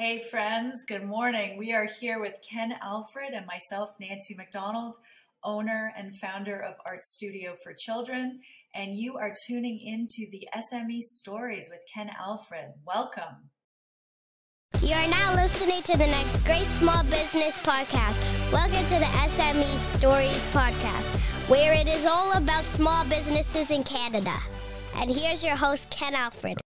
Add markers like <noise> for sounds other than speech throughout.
Hey, friends, good morning. We are here with Ken Alfred and myself, Nancy MacDonald, owner and founder of Art Studio for Children. And you are tuning into the SME Stories with Ken Alfred. Welcome. You are now listening to the next great small business podcast. Welcome to the SME Stories podcast, where it is all about small businesses in Canada. And here's your host, Ken Alfred.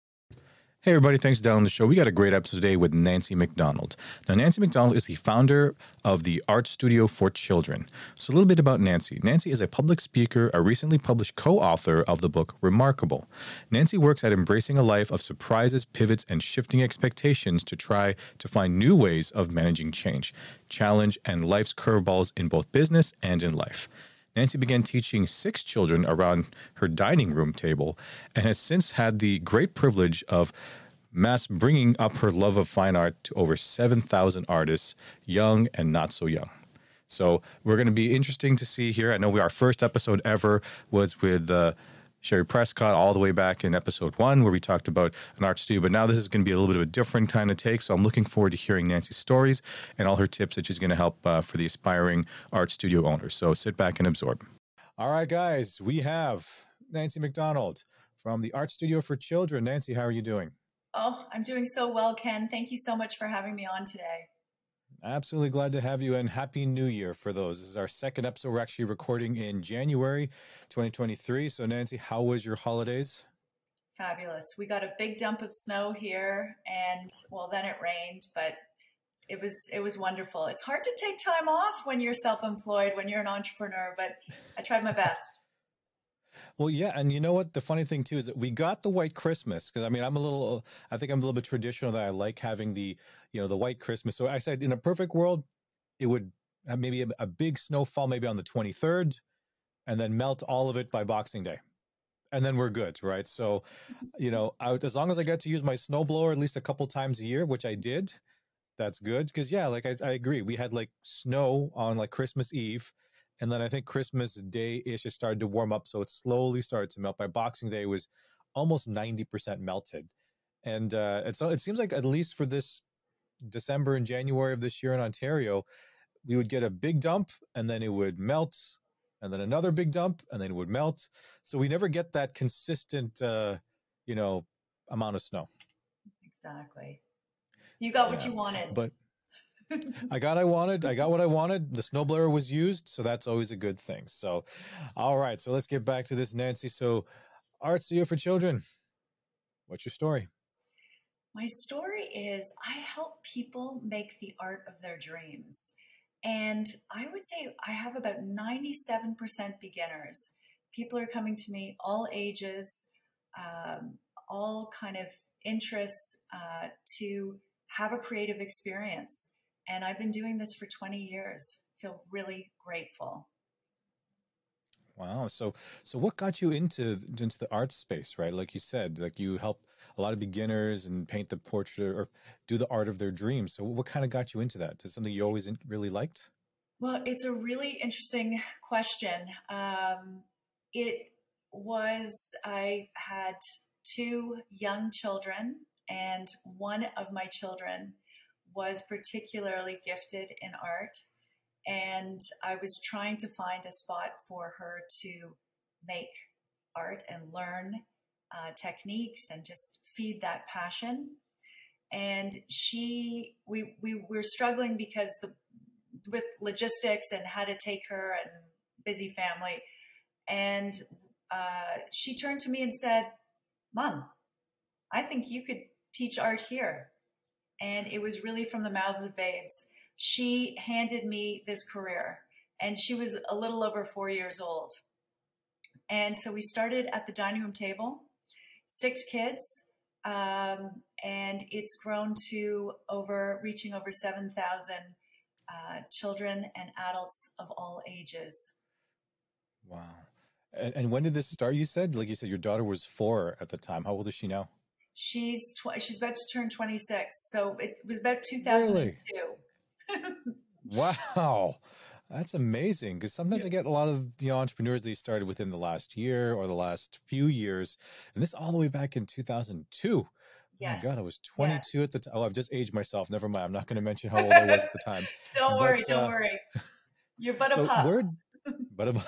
Hey, everybody, thanks for downloading the show. We got a great episode today with Nancy MacDonald. Now, Nancy MacDonald is the founder of the Art Studio for Children. So, a little bit about Nancy. Nancy is a public speaker, a recently published co author of the book Remarkable. Nancy works at embracing a life of surprises, pivots, and shifting expectations to try to find new ways of managing change, challenge, and life's curveballs in both business and in life. Nancy began teaching six children around her dining room table and has since had the great privilege of mass bringing up her love of fine art to over 7,000 artists, young and not so young. So we're going to be interesting to see here. I know we our first episode ever was with uh, Sherry Prescott all the way back in episode one, where we talked about an art studio. But now this is going to be a little bit of a different kind of take. So I'm looking forward to hearing Nancy's stories and all her tips that she's going to help uh, for the aspiring art studio owners. So sit back and absorb. All right, guys, we have Nancy MacDonald from the Art Studio for Children. Nancy, how are you doing? Oh, I'm doing so well, Ken. Thank you so much for having me on today. Absolutely glad to have you and Happy New Year for those. This is our second episode. We're actually recording in January 2023. So, Nancy, how was your holidays? Fabulous. We got a big dump of snow here and well then it rained, but it was it was wonderful. It's hard to take time off when you're self-employed, when you're an entrepreneur, but I tried my best. Well, yeah, and you know what? The funny thing too is that we got the white Christmas because I mean I'm a little, I think I'm a little bit traditional that I like having the, you know, the white Christmas. So I said in a perfect world, it would have maybe a, a big snowfall maybe on the 23rd, and then melt all of it by Boxing Day, and then we're good, right? So, you know, I, as long as I get to use my snowblower at least a couple times a year, which I did, that's good. Because yeah, like I, I agree, we had like snow on like Christmas Eve and then I think Christmas Day ish, it started to warm up. So it slowly started to melt. By Boxing Day, it was almost 90% melted. And, uh, and so it seems like at least for this December and January of this year in Ontario, we would get a big dump and then it would melt and then another big dump and then it would melt. So we never get that consistent, uh, you know, amount of snow. Exactly. So you got what you wanted. But <laughs> I got I wanted. I got what I wanted. The snowblower was used, so that's always a good thing. So, all right. So let's get back to this, Nancy. So, art studio for children. What's your story? My story is I help people make the art of their dreams. And I would say I have about 97% beginners. People are coming to me all ages, um, all kind of interests uh, to have a creative experience. And I've been doing this for 20 years. Feel really grateful. Wow. So so what got you into into the art space, right? Like you said, like you help a lot of beginners and paint the portrait or do the art of their dreams. So what kind of got you into that? Is something you always really liked? Well, it's a really interesting question. Um, it was I had two young children, and one of my children was particularly gifted in art. And I was trying to find a spot for her to make art and learn uh, techniques and just feed that passion. And she, we, we were struggling because the, with logistics and how to take her and busy family. And uh, she turned to me and said, Mom, I think you could teach art here and it was really from the mouths of babes. She handed me this career, and she was a little over four years old. And so we started at the dining room table, six kids, um, and it's grown to over reaching over 7,000 uh, children and adults of all ages. Wow. And, and, when did this start? You said, like you said, your daughter was four at the time. How old is she now? She's tw- she's about to turn 26. So it was about 2002. Really? <laughs> wow. That's amazing because sometimes yeah. I get a lot of you know entrepreneurs they started within the last year or the last few years, and this all the way back in 2002. Yes. Oh my God, I was 22 yes. at the time. Oh, I've just aged myself. Never mind. I'm not going to mention how old I was at the time. <laughs> don't worry, don't uh, worry. <laughs> You're but so a pup. Where, <laughs> but a,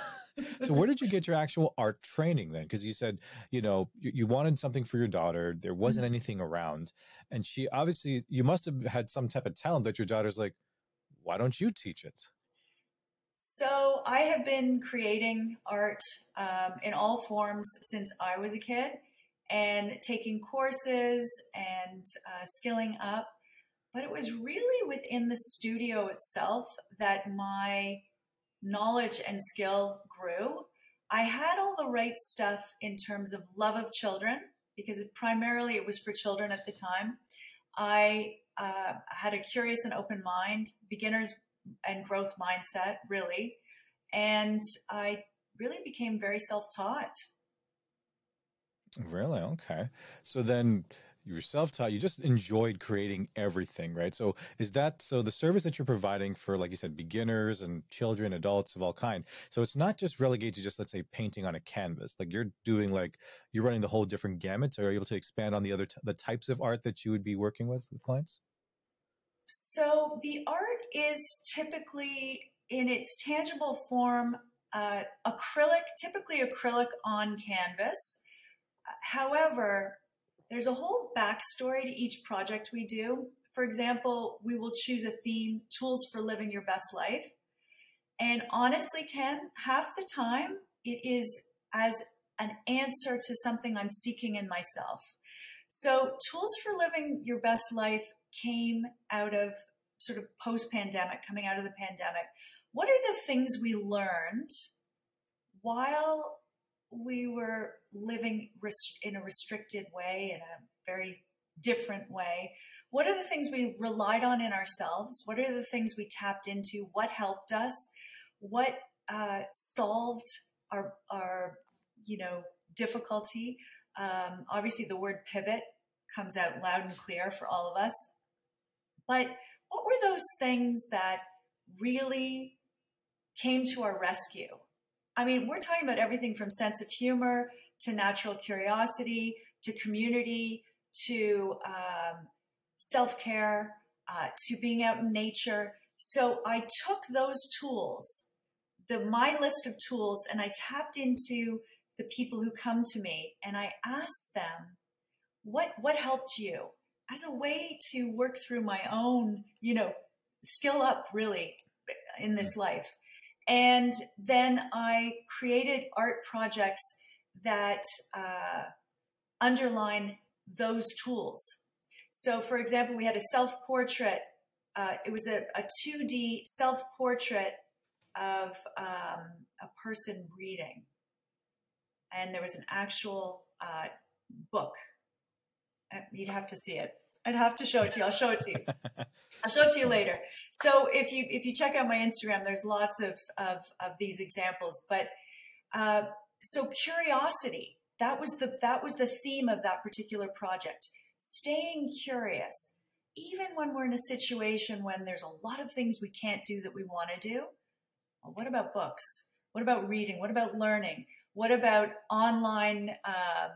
so where did you get your actual art training then? Because you said, you know, you, you, wanted something for your daughter. There wasn't mm-hmm. anything around. And she obviously, you must have had some type of talent that your daughter's like, why don't you teach it? So I have been creating art um, in all forms since I was a kid and taking courses and uh, skilling up. But it was really within the studio itself that my knowledge and skill grew. I had all the right stuff in terms of love of children because it, primarily it was for children at the time. I uh, had a curious and open mind, beginners and growth mindset, really. And I really became very self taught. Really? Okay. So then you were self-taught you just enjoyed creating everything right so is that so the service that you're providing for like you said beginners and children adults of all kind so it's not just relegated to just let's say painting on a canvas like you're doing like you're running the whole different gamut so are you able to expand on the other t- the types of art that you would be working with with clients so the art is typically in its tangible form uh, acrylic typically acrylic on canvas however there's a whole backstory to each project we do. For example, we will choose a theme, tools for living your best life. And honestly, Ken, half the time it is as an answer to something I'm seeking in myself. So, Tools for Living Your Best Life came out of sort of post pandemic, coming out of the pandemic. What are the things we learned while we were living in a restricted way, in a very different way. What are the things we relied on in ourselves? What are the things we tapped into? What helped us? What uh, solved our, our, you know, difficulty? Um, obviously, the word pivot comes out loud and clear for all of us. But what were those things that really came to our rescue? I mean, we're talking about everything from sense of humor to natural curiosity to community to um, self care uh, to being out in nature. So I took those tools, the my list of tools, and I tapped into the people who come to me and I asked them, what what helped you as a way to work through my own, you know, skill up really in this life. And then I created art projects that uh, underline those tools. So, for example, we had a self portrait. Uh, it was a, a 2D self portrait of um, a person reading. And there was an actual uh, book. You'd have to see it. I'd have to show it to you. I'll show it to you. <laughs> I'll show it to you later. So if you if you check out my Instagram, there's lots of of, of these examples. But uh, so curiosity that was the that was the theme of that particular project. Staying curious, even when we're in a situation when there's a lot of things we can't do that we want to do. Well, what about books? What about reading? What about learning? What about online? Um,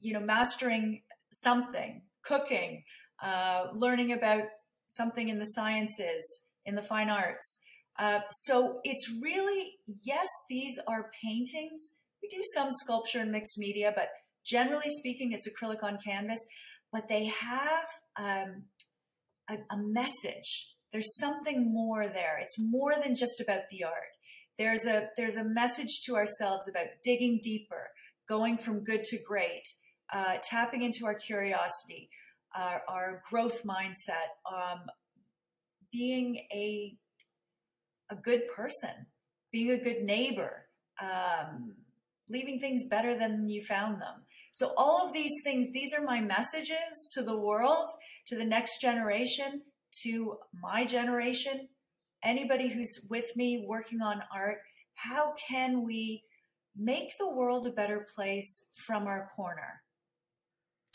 you know, mastering something, cooking, uh, learning about something in the sciences, in the fine arts. Uh, so it's really, yes, these are paintings. We do some sculpture and mixed media, but generally speaking, it's acrylic on canvas. But they have um, a, a message. There's something more there. It's more than just about the art. There's a there's a message to ourselves about digging deeper, going from good to great, uh, tapping into our curiosity, our, our growth mindset, um, being a a good person, being a good neighbor, um, leaving things better than you found them. So all of these things, these are my messages to the world, to the next generation, to my generation, anybody who's with me working on art. How can we make the world a better place from our corner?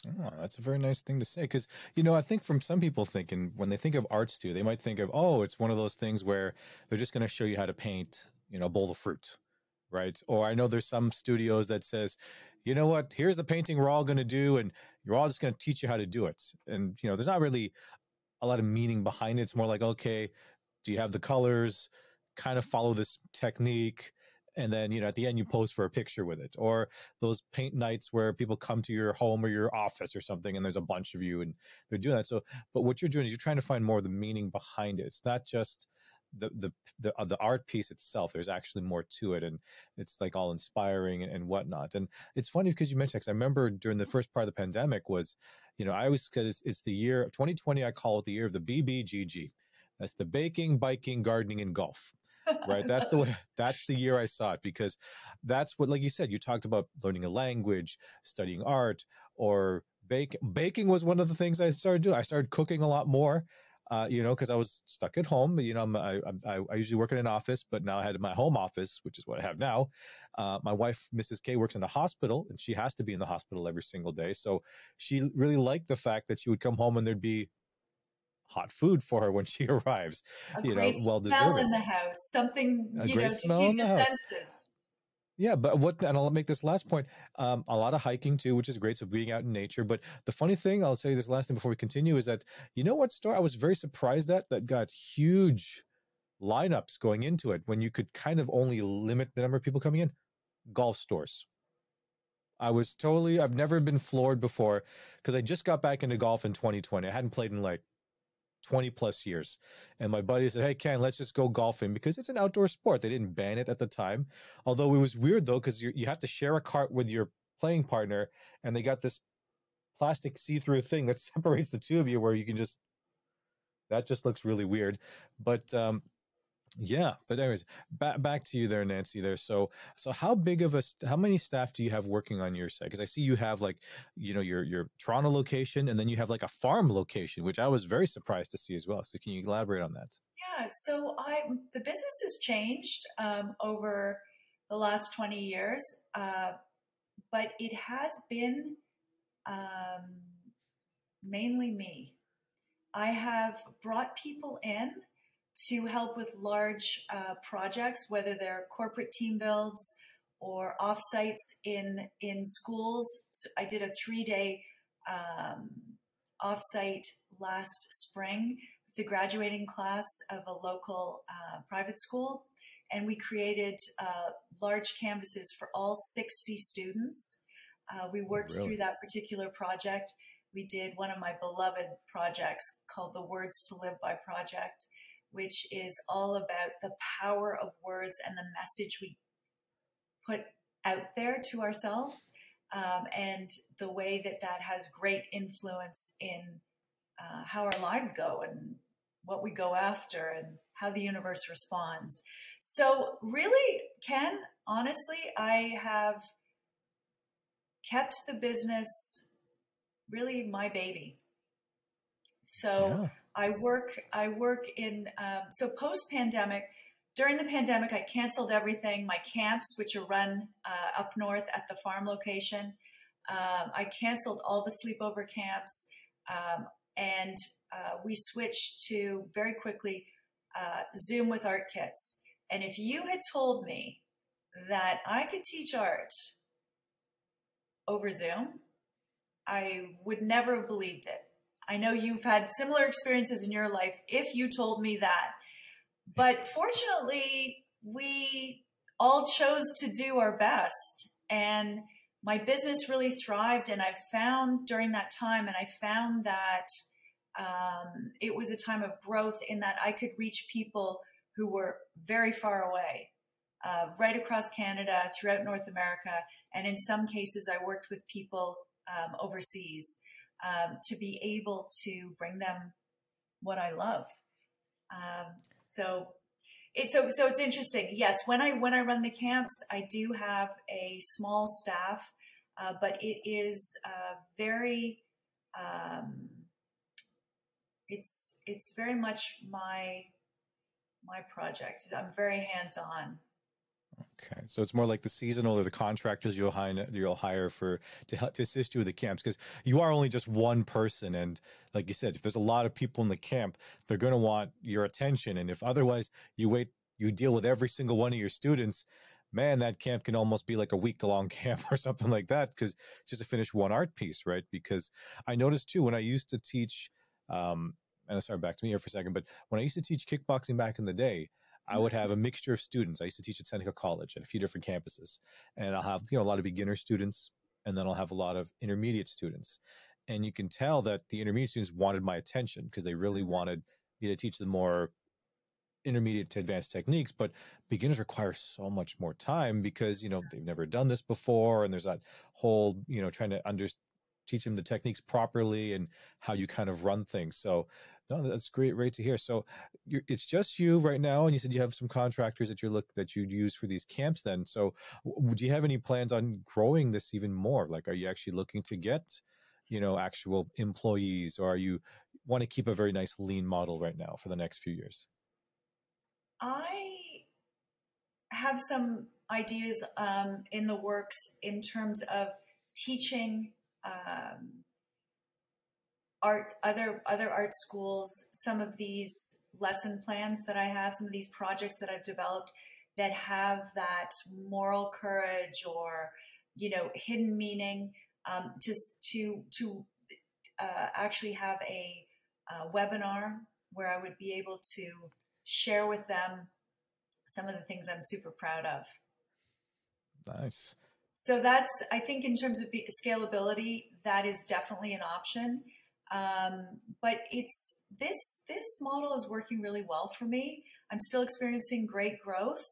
Oh, that's a very nice thing to say. Because, you know, I think from some people thinking, when they think of art studio, they might think of, oh, it's one of those things where they're just going to show you how to paint, you know, a bowl of fruit, right? Or I know there's some studios that says, you know what? Here's the painting we're all going to do, and you're all just going to teach you how to do it. And you know, there's not really a lot of meaning behind it. It's more like, okay, do you have the colors? Kind of follow this technique and then you know at the end you pose for a picture with it. Or those paint nights where people come to your home or your office or something and there's a bunch of you and they're doing that. So but what you're doing is you're trying to find more of the meaning behind it. It's not just the the the, uh, the art piece itself. There's actually more to it and it's like all inspiring and, and whatnot. And it's funny because you mentioned because i remember during the first part of the pandemic was you know i always because it's, it's the year 2020 i call it the year of the bbgg that's the baking biking gardening and golf right that's the way that's the year i saw it because that's what like you said you talked about learning a language studying art or bake baking was one of the things i started doing i started cooking a lot more uh, you know, because I was stuck at home. You know, I, I, I, usually work in an office, but now I had my home office, which is what I have now. Uh, my wife, Mrs. K, works in a hospital, and she has to be in the hospital every single day. So she really liked the fact that she would come home and there'd be hot food for her when she <laughs> arrives. A you great know, well smell in the house, something a you know to feed the, the senses. Yeah, but what, and I'll make this last point. Um, a lot of hiking too, which is great. So being out in nature. But the funny thing, I'll say this last thing before we continue, is that you know what store I was very surprised at that got huge lineups going into it when you could kind of only limit the number of people coming in. Golf stores. I was totally. I've never been floored before because I just got back into golf in 2020. I hadn't played in like 20 plus years. And my buddy said, Hey, Ken, let's just go golfing because it's an outdoor sport. They didn't ban it at the time. Although it was weird though, because you have to share a cart with your playing partner and they got this plastic see through thing that <laughs> separates the two of you where you can just, that just looks really weird. But um, yeah, but anyways, back back to you there, Nancy. There. So so how big of a how many staff do you have working on your site? Because I see you have like you know your your Toronto location, and then you have like a farm location, which I was very surprised to see as well. So can you elaborate on that? Yeah. So I the business has changed um, over the last twenty years, uh, but it has been um, mainly me. I have brought people in to help with large uh, projects, whether they're corporate team builds or offsites in in schools. So I did a three day um, offsite last spring with the graduating class of a local uh, private school, and we created uh, large canvases for all 60 students. Uh, we worked really? through that particular project. We did one of my beloved projects called the Words to Live by Project which is all about the power of words and the message we put out there to ourselves um, and the way that that has great influence in uh, how our lives go and what we go after and how the universe responds. So, really, Ken, honestly, I have kept the business really my baby. So, yeah. I work I work in um, so post pandemic. During the pandemic, I canceled everything. My camps, which are run uh, up north at the farm location, um, I canceled all the sleepover camps, um, and uh, we switched to very quickly uh, Zoom with art kits. And if you had told me that I could teach art over Zoom, I would never have believed it. I know you've had similar experiences in your life if you told me that. But fortunately, we all chose to do our best. And my business really thrived. And I found during that time, and I found that um, it was a time of growth in that I could reach people who were very far away, uh, right across Canada, throughout North America. And in some cases, I worked with people um, overseas um, to be able to bring them what I love. Um, so it's so so it's interesting. Yes, when I when I run the camps, I do have a small staff, uh, but it is uh, very um, it's it's very much my my project. I'm very hands on. Okay, so it's more like the seasonal or the contractors you'll hire you'll hire for to help to assist you with the camps because you are only just one person, and like you said, if there's a lot of people in the camp, they're going to want your attention, and if otherwise you wait, you deal with every single one of your students, man, that camp can almost be like a week long <laughs> camp or something like that because just to finish one art piece, right? Because I noticed too when I used to teach, um, and sorry, back to me here for a second, but when I used to teach kickboxing back in the day, I would have a mixture of students. I used to teach at Seneca College at a few different campuses, and I'll have you know a lot of beginner students, and then I'll have a lot of intermediate students, and you can tell that the intermediate students wanted my attention because they really wanted me to teach them more intermediate to advanced techniques but beginners require so much more time because you know they've never done this before and there's that whole you know trying to under teach them the techniques properly and how you kind of run things. So no that's great great to hear. So it's just you right now and you said you have some contractors that you look that you'd use for these camps then. So do you have any plans on growing this even more? Like are you actually looking to get you know actual employees or are you want to keep a very nice lean model right now for the next few years? I have some ideas um, in the works in terms of teaching um, art, other other art schools, some of these lesson plans that I have, some of these projects that I've developed that have that moral courage or you know hidden meaning um, to to to uh, actually have a, a webinar where I would be able to share with them some of the things I'm super proud of. Nice. So that's, I think, in terms of scalability, that is definitely an option. Um, but it's this this model is working really well for me. I'm still experiencing great growth.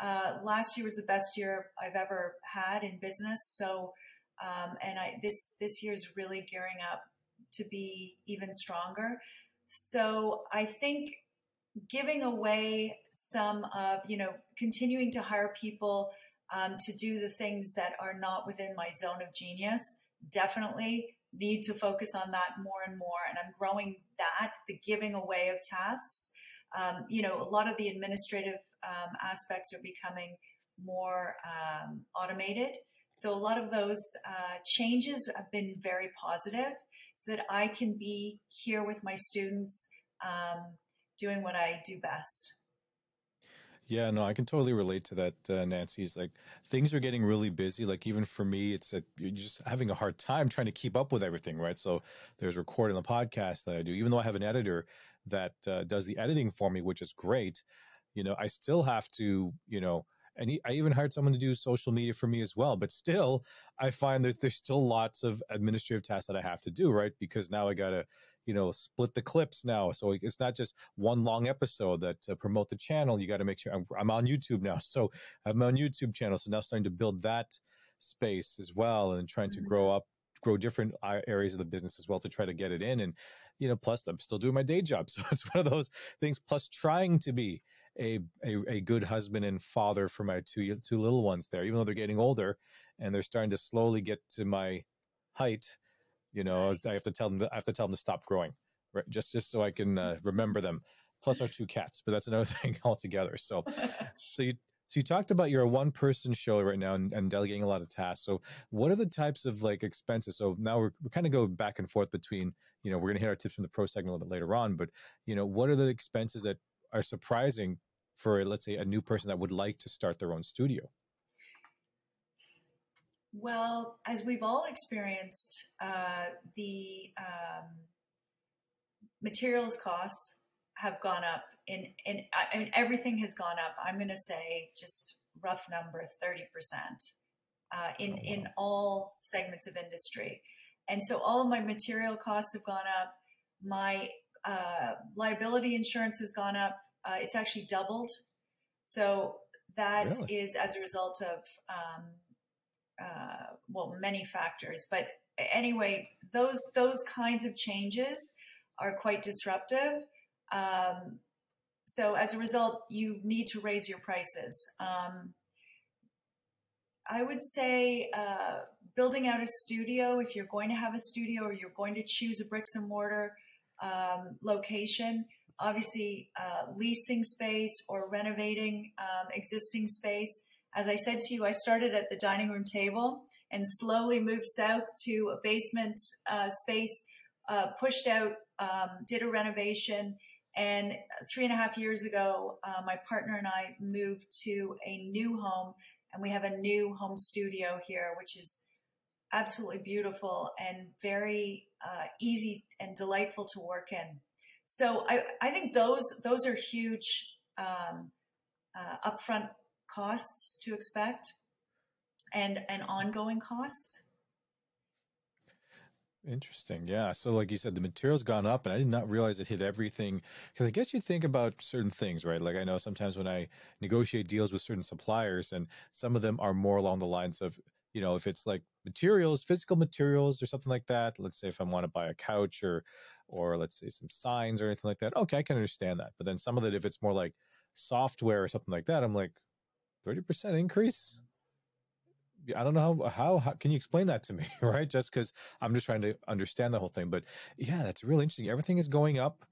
Uh, last year was the best year I've ever had in business. So, um, and I this this year is really gearing up to be even stronger. So I think giving away some of, you know, continuing to hire people um, to do the things that are not within my zone of genius, definitely need to focus on that more and more. And I'm growing that, the giving away of tasks. Um, you know, a lot of the administrative um, aspects are becoming more um, automated. So a lot of those uh, changes have been very positive so that I can be here with my students um, doing what I do best. Yeah, no, I can totally relate to that, uh, Nancy. It's like things are getting really busy. Like even for me, it's that you're just having a hard time trying to keep up with everything, right? So there's recording the podcast that I do, even though I have an editor that uh, does the editing for me, which is great. You know, I still have to, you know, and he, I even hired someone to do social media for me as well. But still, I find that there's still lots of administrative tasks that I have to do, right? Because now I got to, you know, split the clips now. So it's not just one long episode that to promote the channel. You got to make sure I'm, I'm, on YouTube now. <laughs> So I have my own YouTube channel. So now starting to build that space as well and trying to mm-hmm. grow up grow different uh, areas of the business as well to try to get it in and you know plus i'm still doing my day job <laughs> so it's one of those things plus trying to be a, a, a good husband and father for my two two little ones there, even though they're getting older and they're starting to slowly get to my height. You know, I have to tell them. I have to tell them to stop growing, right? Just just so I can uh, remember them. Plus our two cats, but that's another <laughs> thing altogether. So, <laughs> so you so you talked about you're a one person show right now and, and, delegating a lot of tasks. So what are the types of like expenses? So now we're, we're kind of going back and forth between, you know, we're going to hit our tips from the pro segment a little bit later on, but you know, what are the expenses that are surprising for let's say a new person that would like to start their own studio? Well, as we've all experienced, uh, the um, materials costs have gone up. In, in I mean, everything has gone up. I'm going to say just rough number, thirty percent uh, in oh, wow. in all segments of industry, and so all of my material costs have gone up. My uh, liability insurance has gone up uh, it's actually doubled. So that really? is as a result of um, uh, well many factors, but anyway, those those kinds of changes are quite disruptive. Um, so as a result, you need to raise your prices. Um, I would say uh, building out a studio, if you're going to have a studio or you're going to choose a bricks and mortar um, location, obviously uh, leasing space or renovating um, existing space. As I said to you, I started at the dining room table and slowly moved south to a basement uh, space, uh, pushed out, um, did a renovation. And three and a half years ago, uh, my partner and I moved to a new home and we have a new home studio here, which is absolutely beautiful and very uh, easy and delightful to work in. So I, I think those those are huge um, uh, upfront costs to expect and and ongoing costs. Interesting. Yeah. So, like you said, the material's gone up, and I did not realize it hit everything. Because I guess you think about certain things, right? Like I know sometimes when I negotiate deals with certain suppliers, and some of them are more along the lines of, you know, if it's like materials, physical materials, or something like that. Let's say if I want to buy a couch, or, or let's say some signs or anything like that. Okay, I can understand that. But then some of it, if it's more like software or something like that, I'm like, thirty percent increase I don't know how, how, how can you explain that to me, <laughs> right? Just because I'm just trying to understand the whole thing. But yeah, that's really interesting. Everything is going up,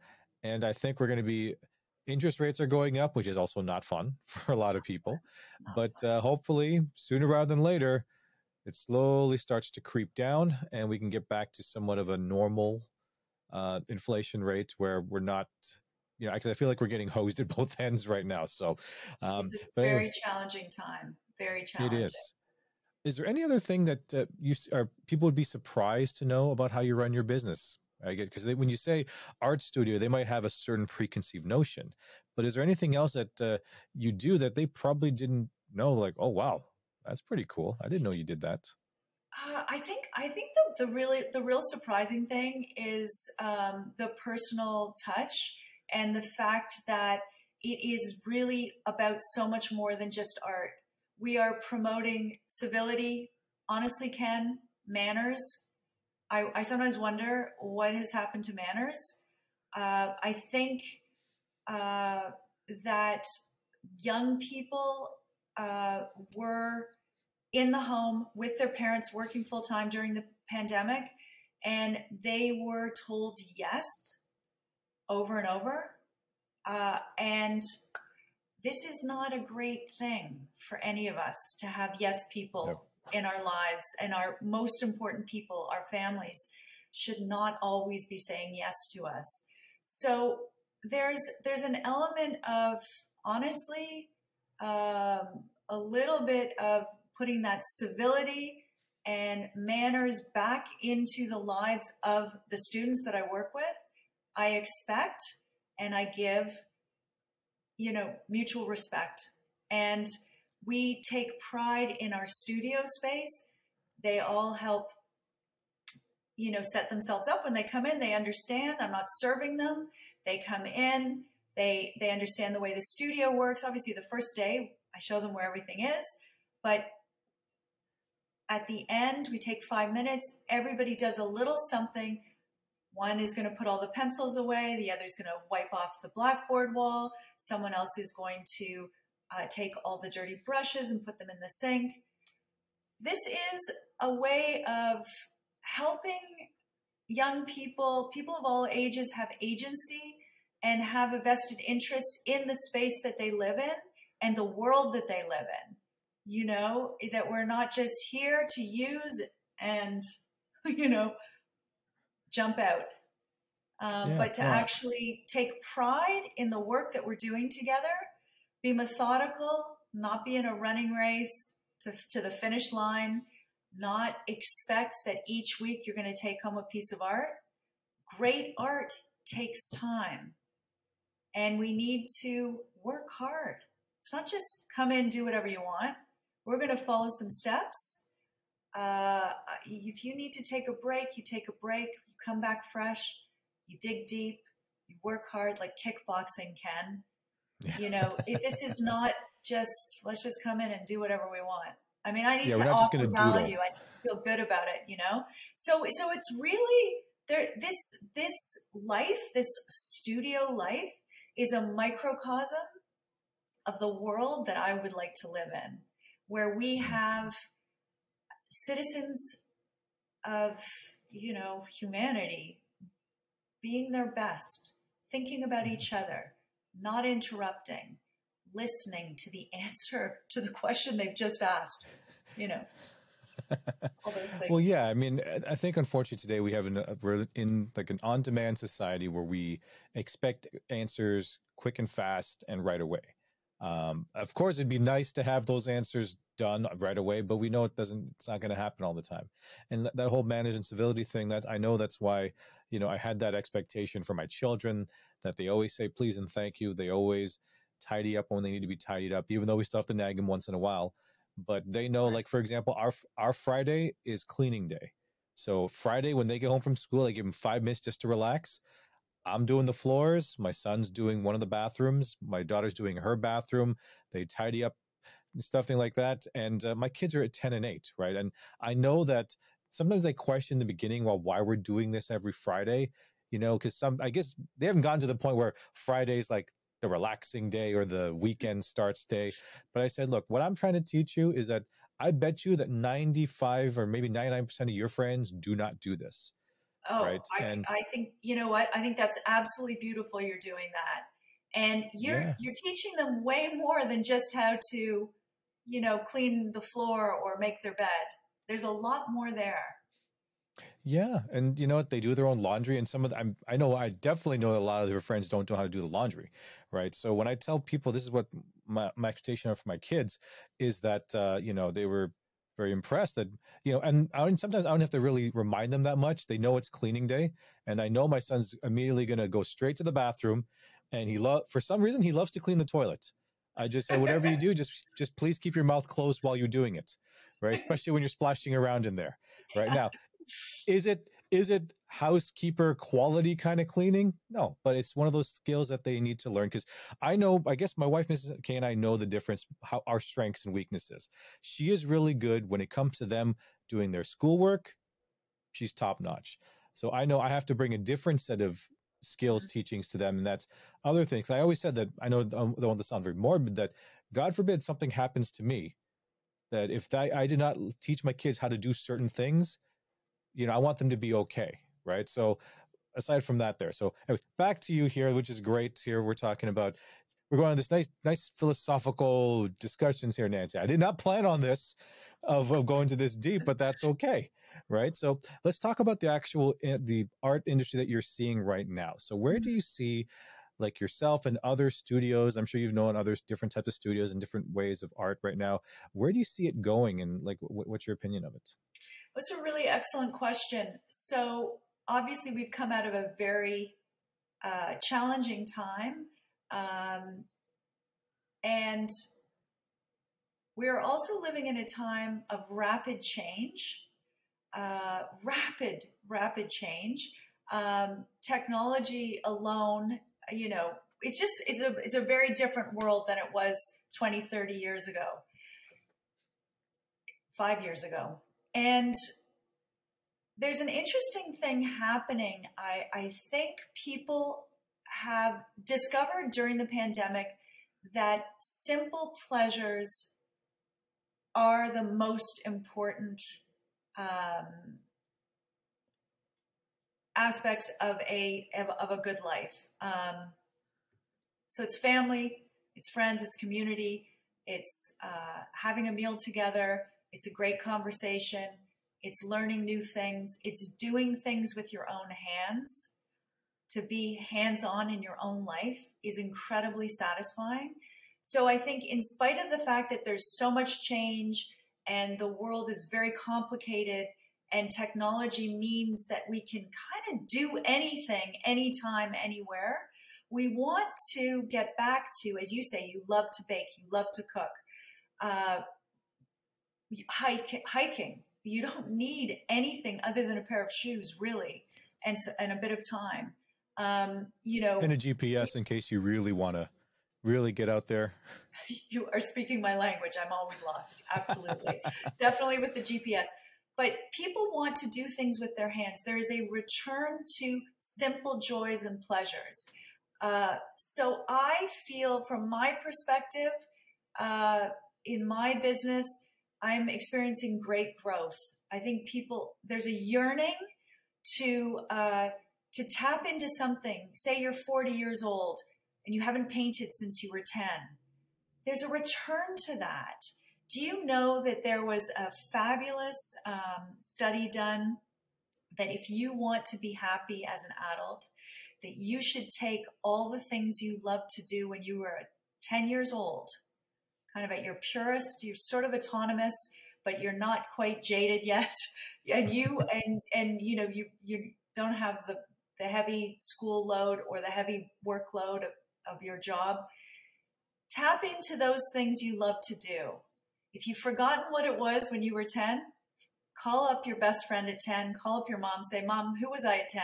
and I think we're going to be interest rates are going up, which is also not fun <laughs> for a lot of people. But uh, hopefully, sooner rather than later, it slowly starts to creep down, and we can get back to somewhat of a normal uh, inflation rate where we're not you know, actually, I feel like we're getting hosed at <laughs> both ends right now. So, um, it's a very anyways, challenging time. Very challenging. It is. Is there any other thing that uh, you are people would be surprised to know about how you run your business? I get because when you say art studio, they might have a certain preconceived notion. But is there anything else that uh, you do that they probably didn't know? Like, oh wow, that's pretty cool. I didn't know you did that. Uh, I think I think the, the really the real surprising thing is um, the personal touch and the fact that it is really about so much more than just art we are promoting civility, honestly, Ken, manners. I, I sometimes wonder what has happened to manners. Uh, I think uh, that young people uh, were in the home with their parents working full time during the pandemic, and they were told yes over and over. Uh, and this is not a great thing for any of us to have yes people in our lives and our most important people, our families, should not always be saying yes to us. So there's there's an element of honestly um, a little bit of putting that civility and manners back into the lives of the students that I work with. I expect and I give you know, mutual respect. And we take pride in our studio space. They all help, you know, set themselves up when they come in. They understand I'm not serving them. They come in, they they understand the way the studio works. Obviously, the first day I show them where everything is, but at the end, we take five minutes. Everybody does a little something one is going to put all the pencils away, the other is going to wipe off the blackboard wall, someone else is going to uh, take all the dirty brushes and put them in the sink. This is a way of helping young people, people of all ages, have agency and have a vested interest in the space that they live in and the world that they live in. You know, that we're not just here to use and, <laughs> you know, jump out. Um, yeah, but to yeah. actually take pride in the work that we're doing together, be methodical, not be in a running race to, to the finish line, not expect that each week you're going to take home a piece of art. Great art takes time. And we need to work hard. It's not just come in, do whatever you want. We're going to follow some steps. Uh, if you need to take a break, you take a break come back fresh, you dig deep, you work hard like kickboxing Ken. Yeah. You know, it, this is <laughs> not just let's just come in and do whatever we want. I mean, I need yeah, to offer value. I need to feel good about it. You know, so so it's really there. This this life, this studio life, is a microcosm of the world that I would like to live in, where we mm-hmm. have citizens of you know, humanity being their best, thinking about mm-hmm. each other, not interrupting, listening to the <laughs> answer to the question they've just asked, you know. <laughs> well, yeah, I mean, I think unfortunately today we have an, we're in like an on-demand society where we expect answers quick and fast and right away. Um, of course, it'd be nice to have those answers done right away, but we know it doesn't. It's not going to happen all the time. And that whole manage and civility thing. That I know that's why you know I had that expectation for my children that they always say please and thank you. They always tidy up when they need to be tidied up, even though we still have to nag them once in a while. But they know, like for example, our our Friday is cleaning day. So Friday when they get home from school, I give them five minutes just to relax. I'm doing the floors. My son's doing one of the bathrooms. My daughter's doing her bathroom. They tidy up stuff, like that. And uh, my kids are at 10 and 8, right? And I know that sometimes they question in the beginning, well, why we're doing this every Friday, you know, because some, I guess they haven't gotten to the point where Friday's like the relaxing day or the weekend starts day. But I said, look, what I'm trying to teach you is that I bet you that 95 or maybe 99% of your friends do not do this. Oh, right? I, and, I think you know what? I think that's absolutely beautiful. You're doing that, and you're yeah. you're teaching them way more than just how to, you know, clean the floor or make their bed. There's a lot more there. Yeah, and you know what? They do their own laundry, and some of them, I know I definitely know that a lot of their friends don't know how to do the laundry, right? So when I tell people this is what my, my expectation for my kids is that uh, you know they were very impressed that you know and I sometimes I don't have to really remind them that much. They know it's cleaning day, and I know my son's immediately going to go straight to the bathroom, and he love for some reason he loves to clean the toilet. I just say whatever you do, just just please keep your mouth closed while you're doing it, right? <laughs> Especially when you're splashing around in there. Right now, is it is it housekeeper quality kind of cleaning? No, but it's one of those skills that they need to learn because I know, I guess my wife, Mrs. K, and I know the difference, how our strengths and weaknesses. She is really good when it comes to them doing their schoolwork. She's top notch. So I know I have to bring a different set of skills mm-hmm. teachings to them and that's other things i always said that i know i don't want to sound very morbid that god forbid something happens to me that if I, I did not teach my kids how to do certain things you know, I want them to be okay, right? So aside from that, there. So anyway, back to you here, which is great. Here we're talking about we're going on this nice, nice philosophical discussions here, Nancy. I did not plan on this of, of going to this deep, but that's okay, right? So let's talk about the actual eh, the art industry that you're seeing right now. So where do you see like yourself and other studios i'm sure you've known other different types of studios and different ways of art right now where do you see it going and like what's your opinion of it that's a really excellent question. So, obviously, we've come out of a very uh, challenging time. Um, and we're also living in a time of rapid change, uh, rapid, rapid change. Um, technology alone, you know, it's just it's a it's a very different world than it was 20, 30 years ago, five years ago. And there's an interesting thing happening. I, I think people have discovered during the pandemic that simple pleasures are the most important um, aspects of a of, of, a good life. Um, so it's family, it's friends, it's community, it's uh, having a meal together, it's a great conversation. It's learning new things. It's doing things with your own hands. To be hands on in your own life is incredibly satisfying. So I think, in spite of the fact that there's so much change and the world is very complicated, and technology means that we can kind of do anything, anytime, anywhere, we want to get back to, as you say, you love to bake, you love to cook. Uh, hike, hiking. You don't need anything other than a pair of shoes, really, and and a bit of time. Um, you know, and a GPS in case you really want to really get out there. <laughs> You are speaking my language. I'm always lost. Absolutely, definitely with the GPS. But people want to do things with their hands. There is a return to simple joys and pleasures. Uh, so I feel, from my perspective, uh, in my business, I'm experiencing great growth. I think people there's a yearning to uh, to tap into something. Say you're 40 years old and you haven't painted since you were 10. There's a return to that. Do you know that there was a fabulous um, study done that if you want to be happy as an adult, that you should take all the things you loved to do when you were 10 years old, kind of at your purest, you're sort of autonomous, but you're not quite jaded yet. <laughs> and you and and you know, you you don't have the the heavy school load or the heavy workload of, of your job. Tap into those things you love to do. If you've forgotten what it was when you were 10, call up your best friend at 10, call up your mom, say, Mom, who was I at 10?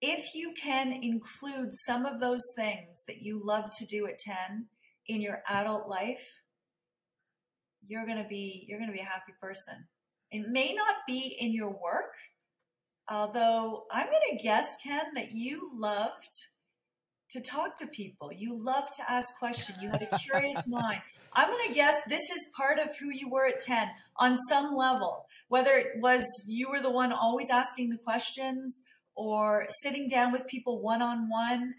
If you can include some of those things that you love to do at 10 in your adult life, you're going to be you're going to be a happy person. It may not be in your work, although I'm going to guess Ken that you loved to talk to people. You love to ask questions. You had a curious <laughs> mind. I'm going to guess this is part of who you were at 10 on some level, whether it was you were the one always asking the questions or sitting down with people one on one,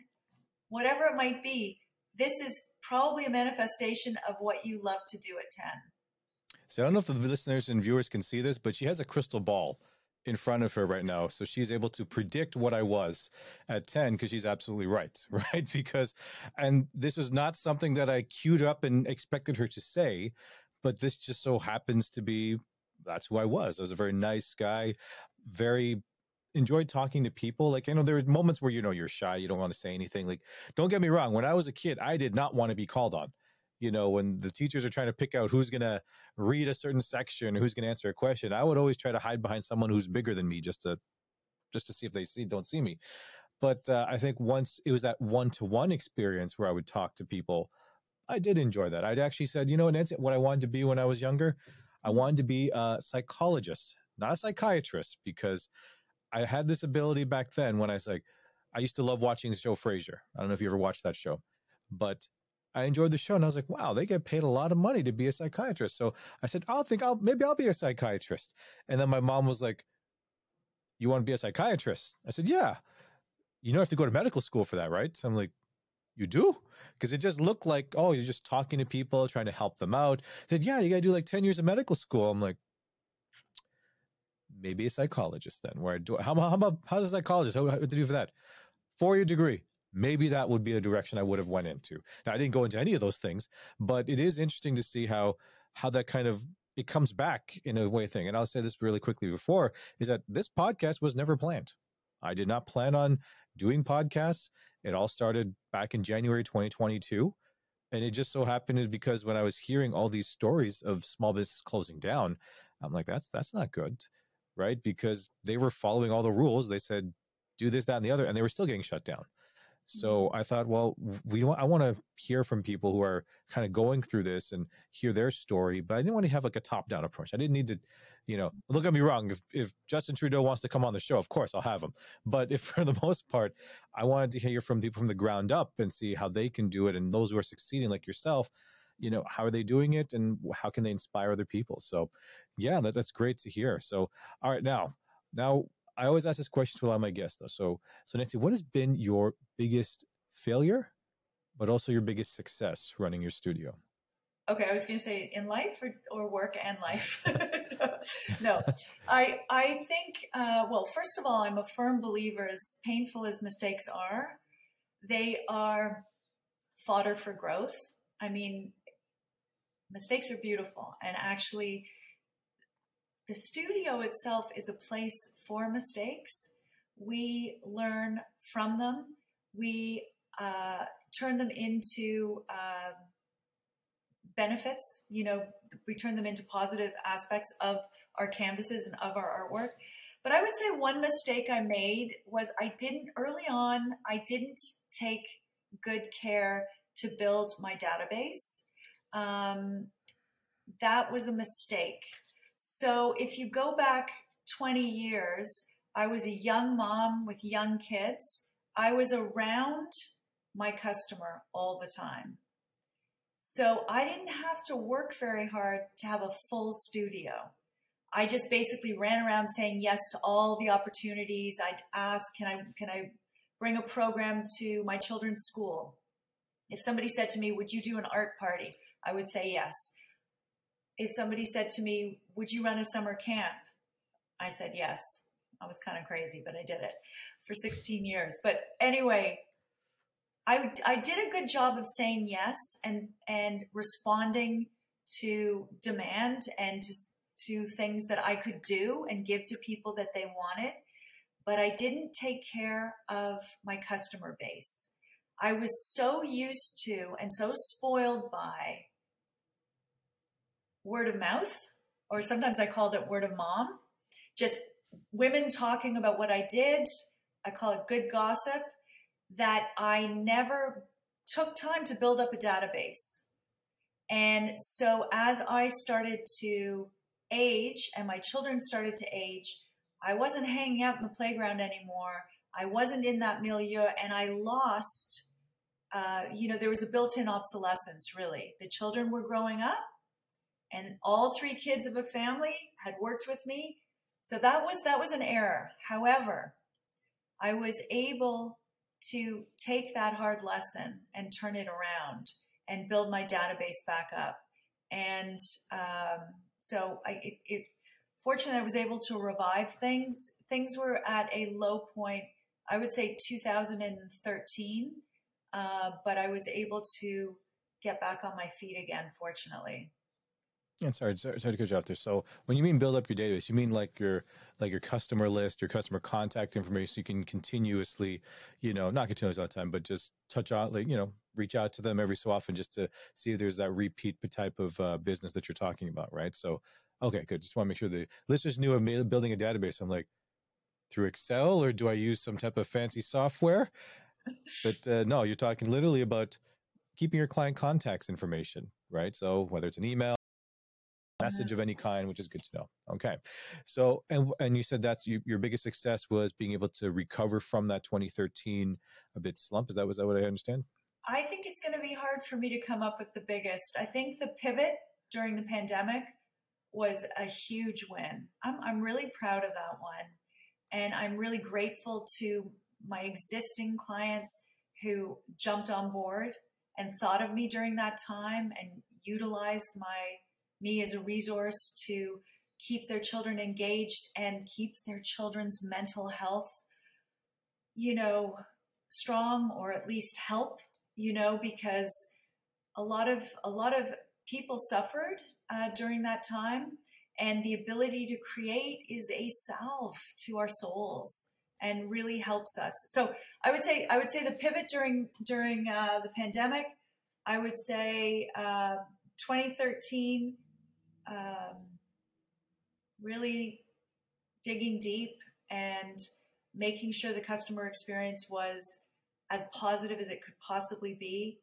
whatever it might be. This is probably a manifestation of what you love to do at 10. So I don't know if the listeners and viewers can see this, but she has a crystal ball in front of her right now. So she's able to predict what I was at 10 because she's absolutely right, <laughs> right? Because, and this is not something that I queued up and expected her to say, but this just so happens to be that's who I was. I was a very nice guy, very enjoyed talking to people. Like, you know, there are moments where, you know, you're shy, you don't want to say anything. Like, don't get me wrong. When I was a kid, I did not want to be called on you know, when the teachers are trying to pick out who's going to read a certain section or who's going to answer a question, I would always try to hide behind someone who's bigger than me just to just to see if they see don't see me. But uh, I think once it was that one to one experience where I would talk to people, I did enjoy that. I'd actually said, you know, Nancy, what I wanted to be when I was younger, I wanted to be a psychologist, not a psychiatrist, because I had this ability back then when I was like, I used to love watching the show Frasier. I don't know if you ever watched that show, but I enjoyed the show and I was like, wow, they get paid a lot of money to be a psychiatrist. So I said, I'll think I'll maybe I'll be a psychiatrist. And then my mom was like, You want to be a psychiatrist? I said, Yeah. You don't have to go to medical school for that, right? So I'm like, You do? Because it just looked like, oh, you're just talking to people, trying to help them out. I said, Yeah, you gotta do like 10 years of medical school. I'm like, maybe a psychologist then. Where I do how, how about how's a psychologist? How, what to do for that? Four year degree maybe that would be a direction I would have went into. Now I didn't go into any of those things, but it is interesting to see how how that kind of it comes back in a way thing. And I'll say this really quickly before is that this podcast was never planned. I did not plan on doing podcasts. It all started back in January 2022. And it just so happened because when I was hearing all these stories of small business closing down, I'm like, that's that's not good. Right. Because they were following all the rules. They said, do this, that, and the other, and they were still getting shut down. Mm-hmm. So I thought, well, we I want to hear from people who are kind of going through this and hear their story, but I didn't want to have like a top down approach. I didn't need to, you know, look at me wrong. If, if Justin Trudeau wants to come on the show, of course I'll have him. But if <laughs> for the most part, I wanted to hear from people from the ground up and see how they can do it. And those who are succeeding like yourself, you know, how are they doing it and how can they inspire other people? So yeah, that, that's great to hear. So, all right, now, now I always ask this question to a lot of my guests though. So, so Nancy, what has been your biggest failure, but also your biggest success running your studio? Okay, I was going to say in life or, or work and life. <laughs> <laughs> no, I I think uh, well, first of all, I'm a firm believer. As painful as mistakes are, they are fodder for growth. I mean, mistakes are beautiful, and actually, the studio itself is a place for mistakes. We learn from them. We uh, turn them into uh, benefits. You know, we turn them into positive aspects of our canvases and of our artwork. But I would say one mistake I made was I didn't early on. I didn't take good care to build my database. Um, that was a mistake. So if you go back 20 years, I was a young mom with young kids. I was around my customer all the time. So I didn't have to work very hard to have a full studio. I just basically ran around saying yes to all the opportunities. I'd ask, can I, can I bring a program to my children's school? If somebody said to me, would you do an art party? I would say yes if somebody said to me, Would you run a summer camp? I said yes. I was kind of crazy, but I did it for 16 years. But anyway, I, I did a good job of saying yes and and responding to demand and to, to things that I could do and give to people that they wanted, but I didn't take care of my customer base. I was so used to and so spoiled by word of mouth, or sometimes I called it word of mom, just women talking about what I did. I call it good gossip that I never took time to build up a database. And so as I started to age and my children started to age, I wasn't hanging out in the playground anymore. I wasn't in that milieu and I lost, uh, you know, there was a built in obsolescence really. The children were growing up and all three kids of a family had worked with me. So that was, that was an error. However, I was able to take that hard lesson and turn it around and build my database back up. And um, so I, it, it, fortunately, I was able to revive things. Things were at a low point, I would say 2013, uh, but I was able to get back on my feet again, fortunately. Yeah, sorry, sorry, to cut you off there. So, when you mean build up your database, you mean like your like your customer list, your customer contact information, so you can continuously, you know, not continuously all the time, but just touch on, like you know, reach out to them every so often, just to see if there's that repeat type of uh, business that you're talking about, right? So, okay, good. Just want to make sure the listeners knew I'm building a database. I'm like, through Excel, or do I use some type of fancy software? But uh, no, you're talking literally about keeping your client contacts information, right? So whether it's an email message of mm-hmm. any kind, which is good to know. Okay, so and and you said that you, your biggest success was being able to recover from that 2013 a bit slump. Is that was that what I understand? I think it's going to be hard for me to come up with the biggest. I think the pivot during the pandemic was a huge win. I'm I'm really proud of that one, and I'm really grateful to my existing clients who jumped on board and thought of me during that time and utilized my me as a resource to keep their children engaged and keep their children's mental health, you know, strong or at least help, you know, because a lot of a lot of people suffered uh, during that time, and the ability to create is a salve to our souls and really helps us. So I would say I would say the pivot during during uh, the pandemic. I would say uh, 2013 um, really digging deep and making sure the customer experience was as positive as it could possibly be.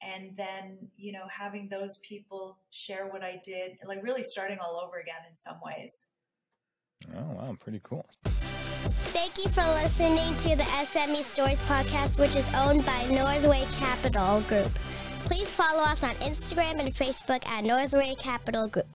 And then you know having those people share what i did like really starting all over again in some ways. Oh wow. Pretty cool. Thank you for listening to the sme stories podcast which is owned by northway capital group. Please follow us on instagram and facebook at northway capital group